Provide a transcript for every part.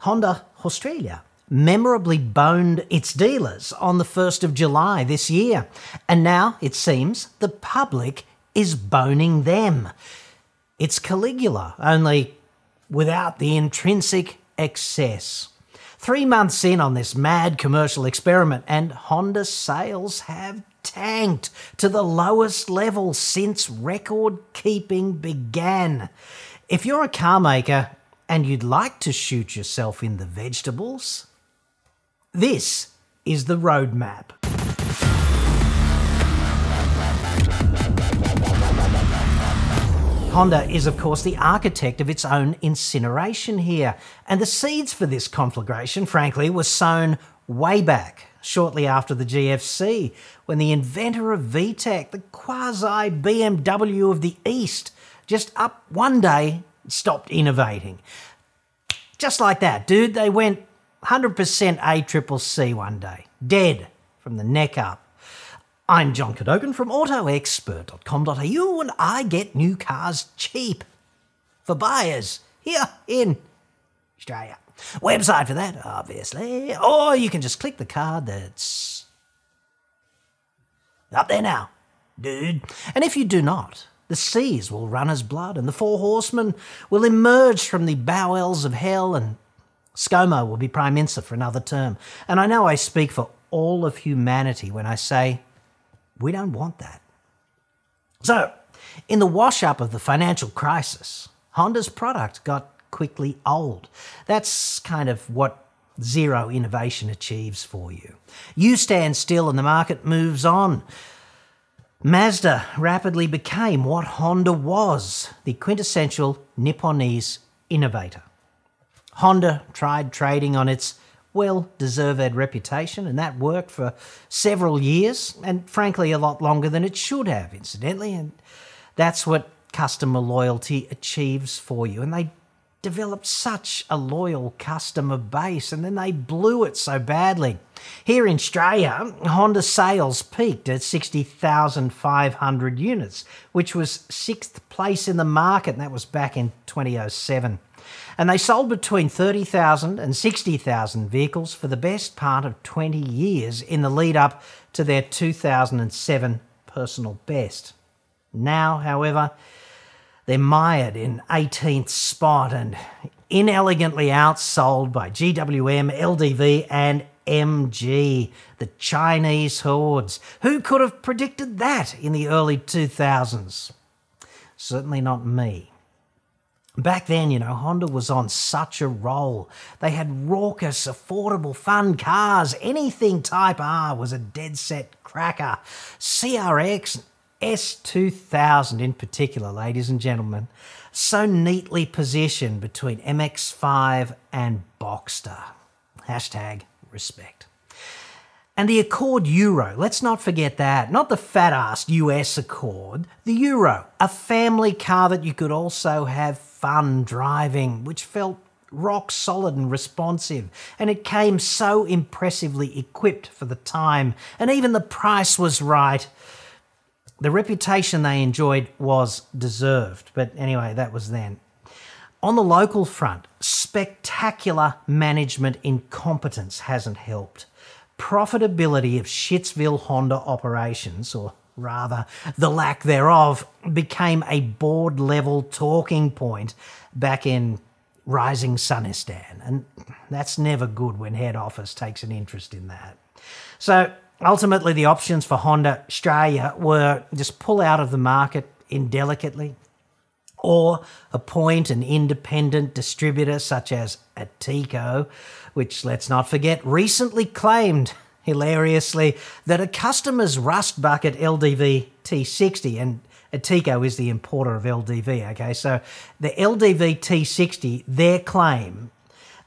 Honda Australia memorably boned its dealers on the 1st of July this year, and now it seems the public is boning them. It's Caligula, only without the intrinsic excess. Three months in on this mad commercial experiment, and Honda sales have tanked to the lowest level since record keeping began. If you're a car maker and you'd like to shoot yourself in the vegetables, this is the roadmap. Honda is, of course, the architect of its own incineration here, and the seeds for this conflagration, frankly, were sown way back, shortly after the GFC, when the inventor of VTEC, the quasi BMW of the East, just up one day stopped innovating. Just like that, dude, they went 100% A triple C one day, dead from the neck up. I'm John Cadogan from AutoExpert.com.au and I get new cars cheap for buyers here in Australia. Website for that, obviously. Or you can just click the card that's up there now, dude. And if you do not, the seas will run as blood and the four horsemen will emerge from the bowels of hell and ScoMo will be Prime Minister for another term. And I know I speak for all of humanity when I say we don't want that. So, in the wash up of the financial crisis, Honda's product got quickly old. That's kind of what zero innovation achieves for you. You stand still and the market moves on. Mazda rapidly became what Honda was the quintessential Nipponese innovator. Honda tried trading on its well deserved reputation, and that worked for several years, and frankly, a lot longer than it should have, incidentally. And that's what customer loyalty achieves for you. And they developed such a loyal customer base, and then they blew it so badly. Here in Australia, Honda sales peaked at 60,500 units, which was sixth place in the market, and that was back in 2007 and they sold between 30,000 and 60,000 vehicles for the best part of 20 years in the lead up to their 2007 personal best. Now, however, they're mired in 18th spot and inelegantly outsold by GWM, LDV, and MG, the Chinese hordes. Who could have predicted that in the early 2000s? Certainly not me. Back then, you know, Honda was on such a roll. They had raucous, affordable, fun cars. Anything Type R was a dead set cracker. CRX, S2000 in particular, ladies and gentlemen, so neatly positioned between MX5 and Boxster. Hashtag respect. And the Accord Euro, let's not forget that. Not the fat ass US Accord, the Euro, a family car that you could also have fun driving, which felt rock solid and responsive, and it came so impressively equipped for the time, and even the price was right. The reputation they enjoyed was deserved, but anyway, that was then. On the local front, spectacular management incompetence hasn't helped. Profitability of Shitsville Honda operations, or rather the lack thereof, became a board level talking point back in Rising Sunistan. And that's never good when head office takes an interest in that. So ultimately, the options for Honda Australia were just pull out of the market indelicately or appoint an independent distributor such as Ateco, which, let's not forget, recently claimed hilariously that a customer's rust bucket LDV T60 and Ateco is the importer of LDV, okay? So the LDV T60, their claim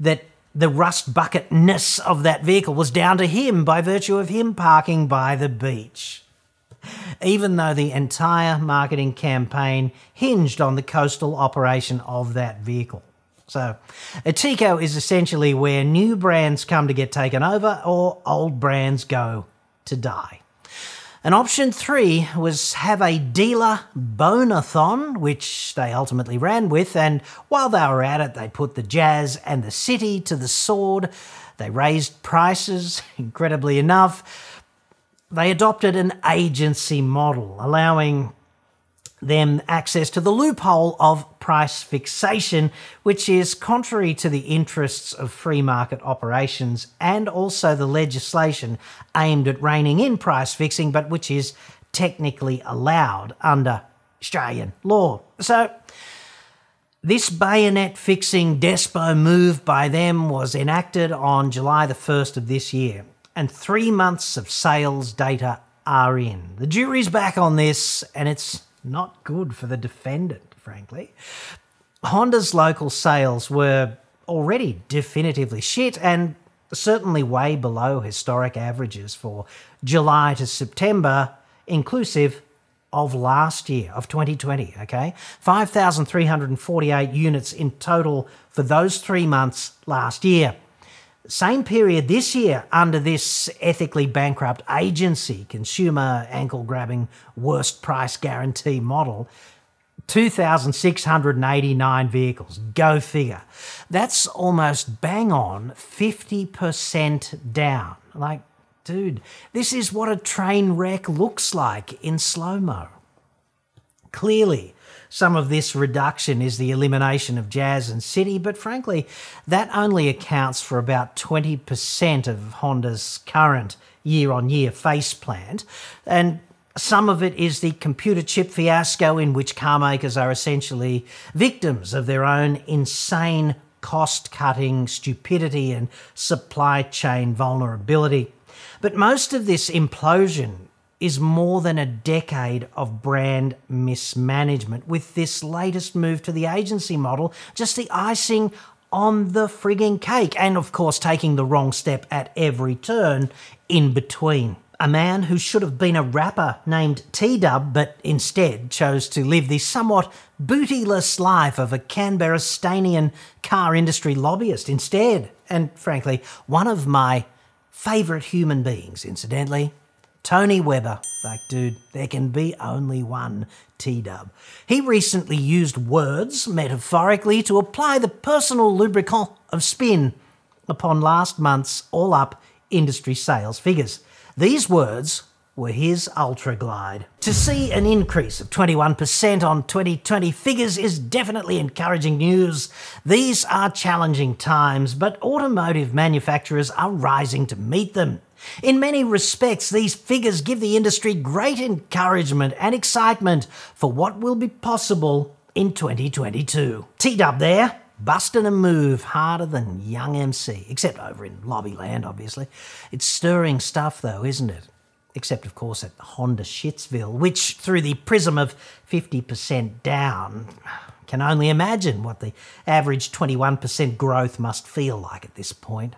that the rust bucketness of that vehicle was down to him by virtue of him parking by the beach. Even though the entire marketing campaign hinged on the coastal operation of that vehicle. So, Ateco is essentially where new brands come to get taken over or old brands go to die. And option three was have a dealer bonathon, which they ultimately ran with. And while they were at it, they put the Jazz and the City to the sword. They raised prices, incredibly enough. They adopted an agency model, allowing them access to the loophole of price fixation, which is contrary to the interests of free market operations and also the legislation aimed at reining in price fixing, but which is technically allowed under Australian law. So, this bayonet fixing despo move by them was enacted on July the 1st of this year, and three months of sales data are in. The jury's back on this, and it's not good for the defendant, frankly. Honda's local sales were already definitively shit and certainly way below historic averages for July to September, inclusive of last year, of 2020, okay? 5,348 units in total for those three months last year. Same period this year under this ethically bankrupt agency, consumer ankle grabbing worst price guarantee model, 2,689 vehicles. Go figure. That's almost bang on 50% down. Like, dude, this is what a train wreck looks like in slow mo. Clearly, some of this reduction is the elimination of Jazz and City, but frankly, that only accounts for about 20% of Honda's current year on year face plant. And some of it is the computer chip fiasco, in which car makers are essentially victims of their own insane cost cutting stupidity and supply chain vulnerability. But most of this implosion is more than a decade of brand mismanagement, with this latest move to the agency model just the icing on the frigging cake, and of course, taking the wrong step at every turn in between. A man who should have been a rapper named T Dub, but instead chose to live the somewhat bootyless life of a Canberra-Stanian car industry lobbyist instead. And frankly, one of my favourite human beings, incidentally. Tony Weber. Like, dude, there can be only one T Dub. He recently used words, metaphorically, to apply the personal lubricant of spin upon last month's all up industry sales figures. These words were his Ultra Glide. To see an increase of 21% on 2020 figures is definitely encouraging news. These are challenging times, but automotive manufacturers are rising to meet them. In many respects, these figures give the industry great encouragement and excitement for what will be possible in 2022. Teed up there, busting a move harder than Young MC, except over in Lobbyland, obviously. It's stirring stuff, though, isn't it? Except, of course, at Honda Shitsville, which, through the prism of 50% down, can only imagine what the average 21% growth must feel like at this point.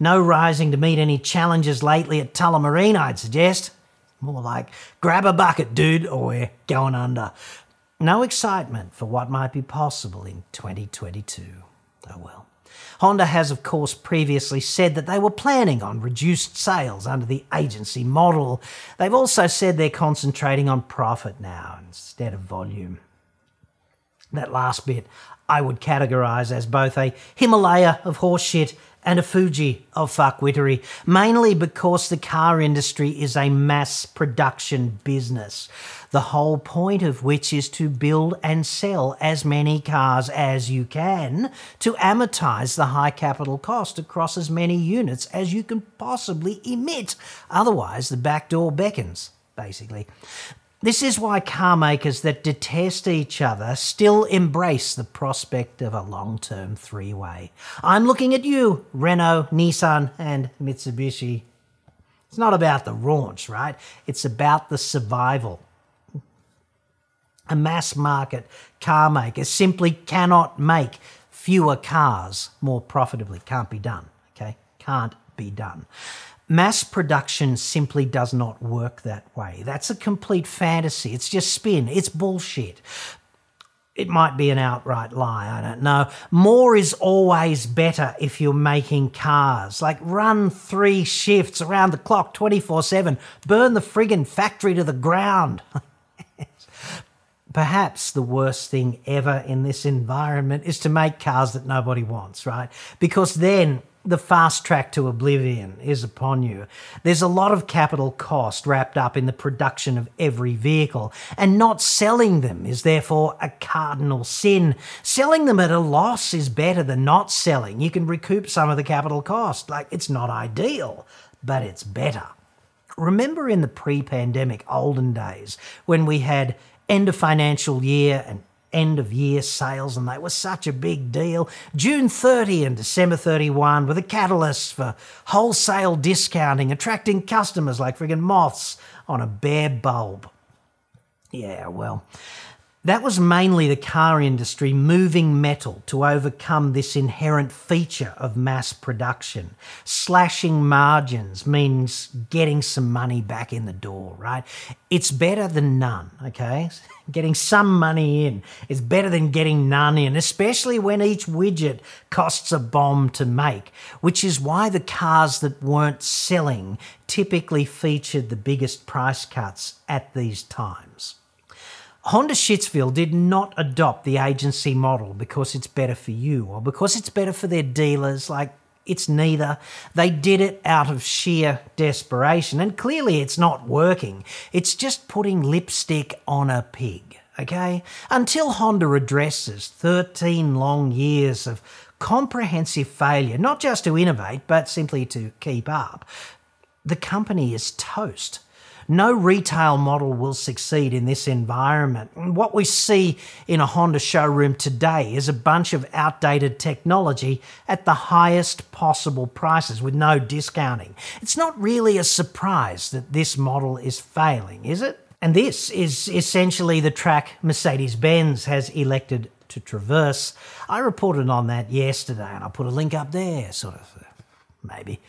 No rising to meet any challenges lately at Tullamarine, I'd suggest. More like, grab a bucket, dude, or we're going under. No excitement for what might be possible in 2022. Oh well. Honda has, of course, previously said that they were planning on reduced sales under the agency model. They've also said they're concentrating on profit now instead of volume. That last bit I would categorise as both a Himalaya of horseshit and a Fuji of fuckwittery, mainly because the car industry is a mass production business, the whole point of which is to build and sell as many cars as you can to amortize the high capital cost across as many units as you can possibly emit. Otherwise, the back door beckons, basically. This is why car makers that detest each other still embrace the prospect of a long term three way. I'm looking at you, Renault, Nissan, and Mitsubishi. It's not about the raunch, right? It's about the survival. A mass market car maker simply cannot make fewer cars more profitably. Can't be done, okay? Can't be done. Mass production simply does not work that way. That's a complete fantasy. It's just spin. It's bullshit. it might be an outright lie, I don't know. More is always better if you're making cars. Like run three shifts around the clock 24 7, burn the friggin' factory to the ground. Perhaps the worst thing ever in this environment is to make cars that nobody wants, right? Because then the fast track to oblivion is upon you. There's a lot of capital cost wrapped up in the production of every vehicle, and not selling them is therefore a cardinal sin. Selling them at a loss is better than not selling. You can recoup some of the capital cost. Like, it's not ideal, but it's better. Remember in the pre pandemic olden days when we had end of financial year and end of year sales, and they were such a big deal. June 30 and December 31 were the catalysts for wholesale discounting, attracting customers like friggin' moths on a bare bulb. Yeah, well, that was mainly the car industry moving metal to overcome this inherent feature of mass production. Slashing margins means getting some money back in the door, right? It's better than none, okay? Getting some money in is better than getting none in, especially when each widget costs a bomb to make, which is why the cars that weren't selling typically featured the biggest price cuts at these times. Honda Shitsville did not adopt the agency model because it's better for you or because it's better for their dealers. Like, it's neither. They did it out of sheer desperation, and clearly it's not working. It's just putting lipstick on a pig, okay? Until Honda addresses 13 long years of comprehensive failure, not just to innovate, but simply to keep up, the company is toast. No retail model will succeed in this environment. What we see in a Honda showroom today is a bunch of outdated technology at the highest possible prices with no discounting. It's not really a surprise that this model is failing, is it? And this is essentially the track Mercedes Benz has elected to traverse. I reported on that yesterday and I'll put a link up there, sort of, uh, maybe.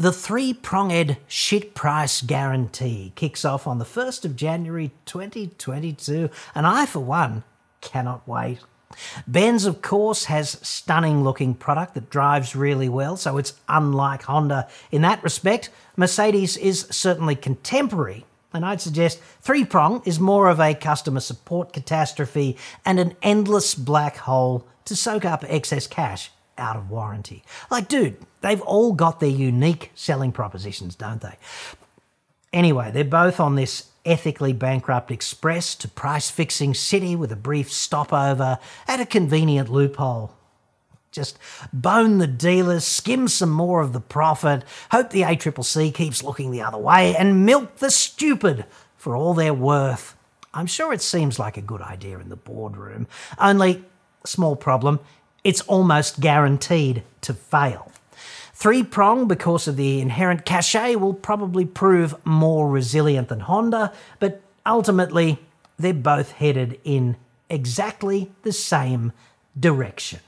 The three pronged shit price guarantee kicks off on the 1st of January 2022, and I, for one, cannot wait. Benz, of course, has stunning looking product that drives really well, so it's unlike Honda in that respect. Mercedes is certainly contemporary, and I'd suggest three prong is more of a customer support catastrophe and an endless black hole to soak up excess cash out of warranty. Like, dude, they've all got their unique selling propositions, don't they? Anyway, they're both on this ethically bankrupt express to price fixing city with a brief stopover at a convenient loophole. Just bone the dealers, skim some more of the profit, hope the ACCC keeps looking the other way, and milk the stupid for all they're worth. I'm sure it seems like a good idea in the boardroom. Only, small problem, it's almost guaranteed to fail. Three prong, because of the inherent cachet, will probably prove more resilient than Honda, but ultimately, they're both headed in exactly the same direction.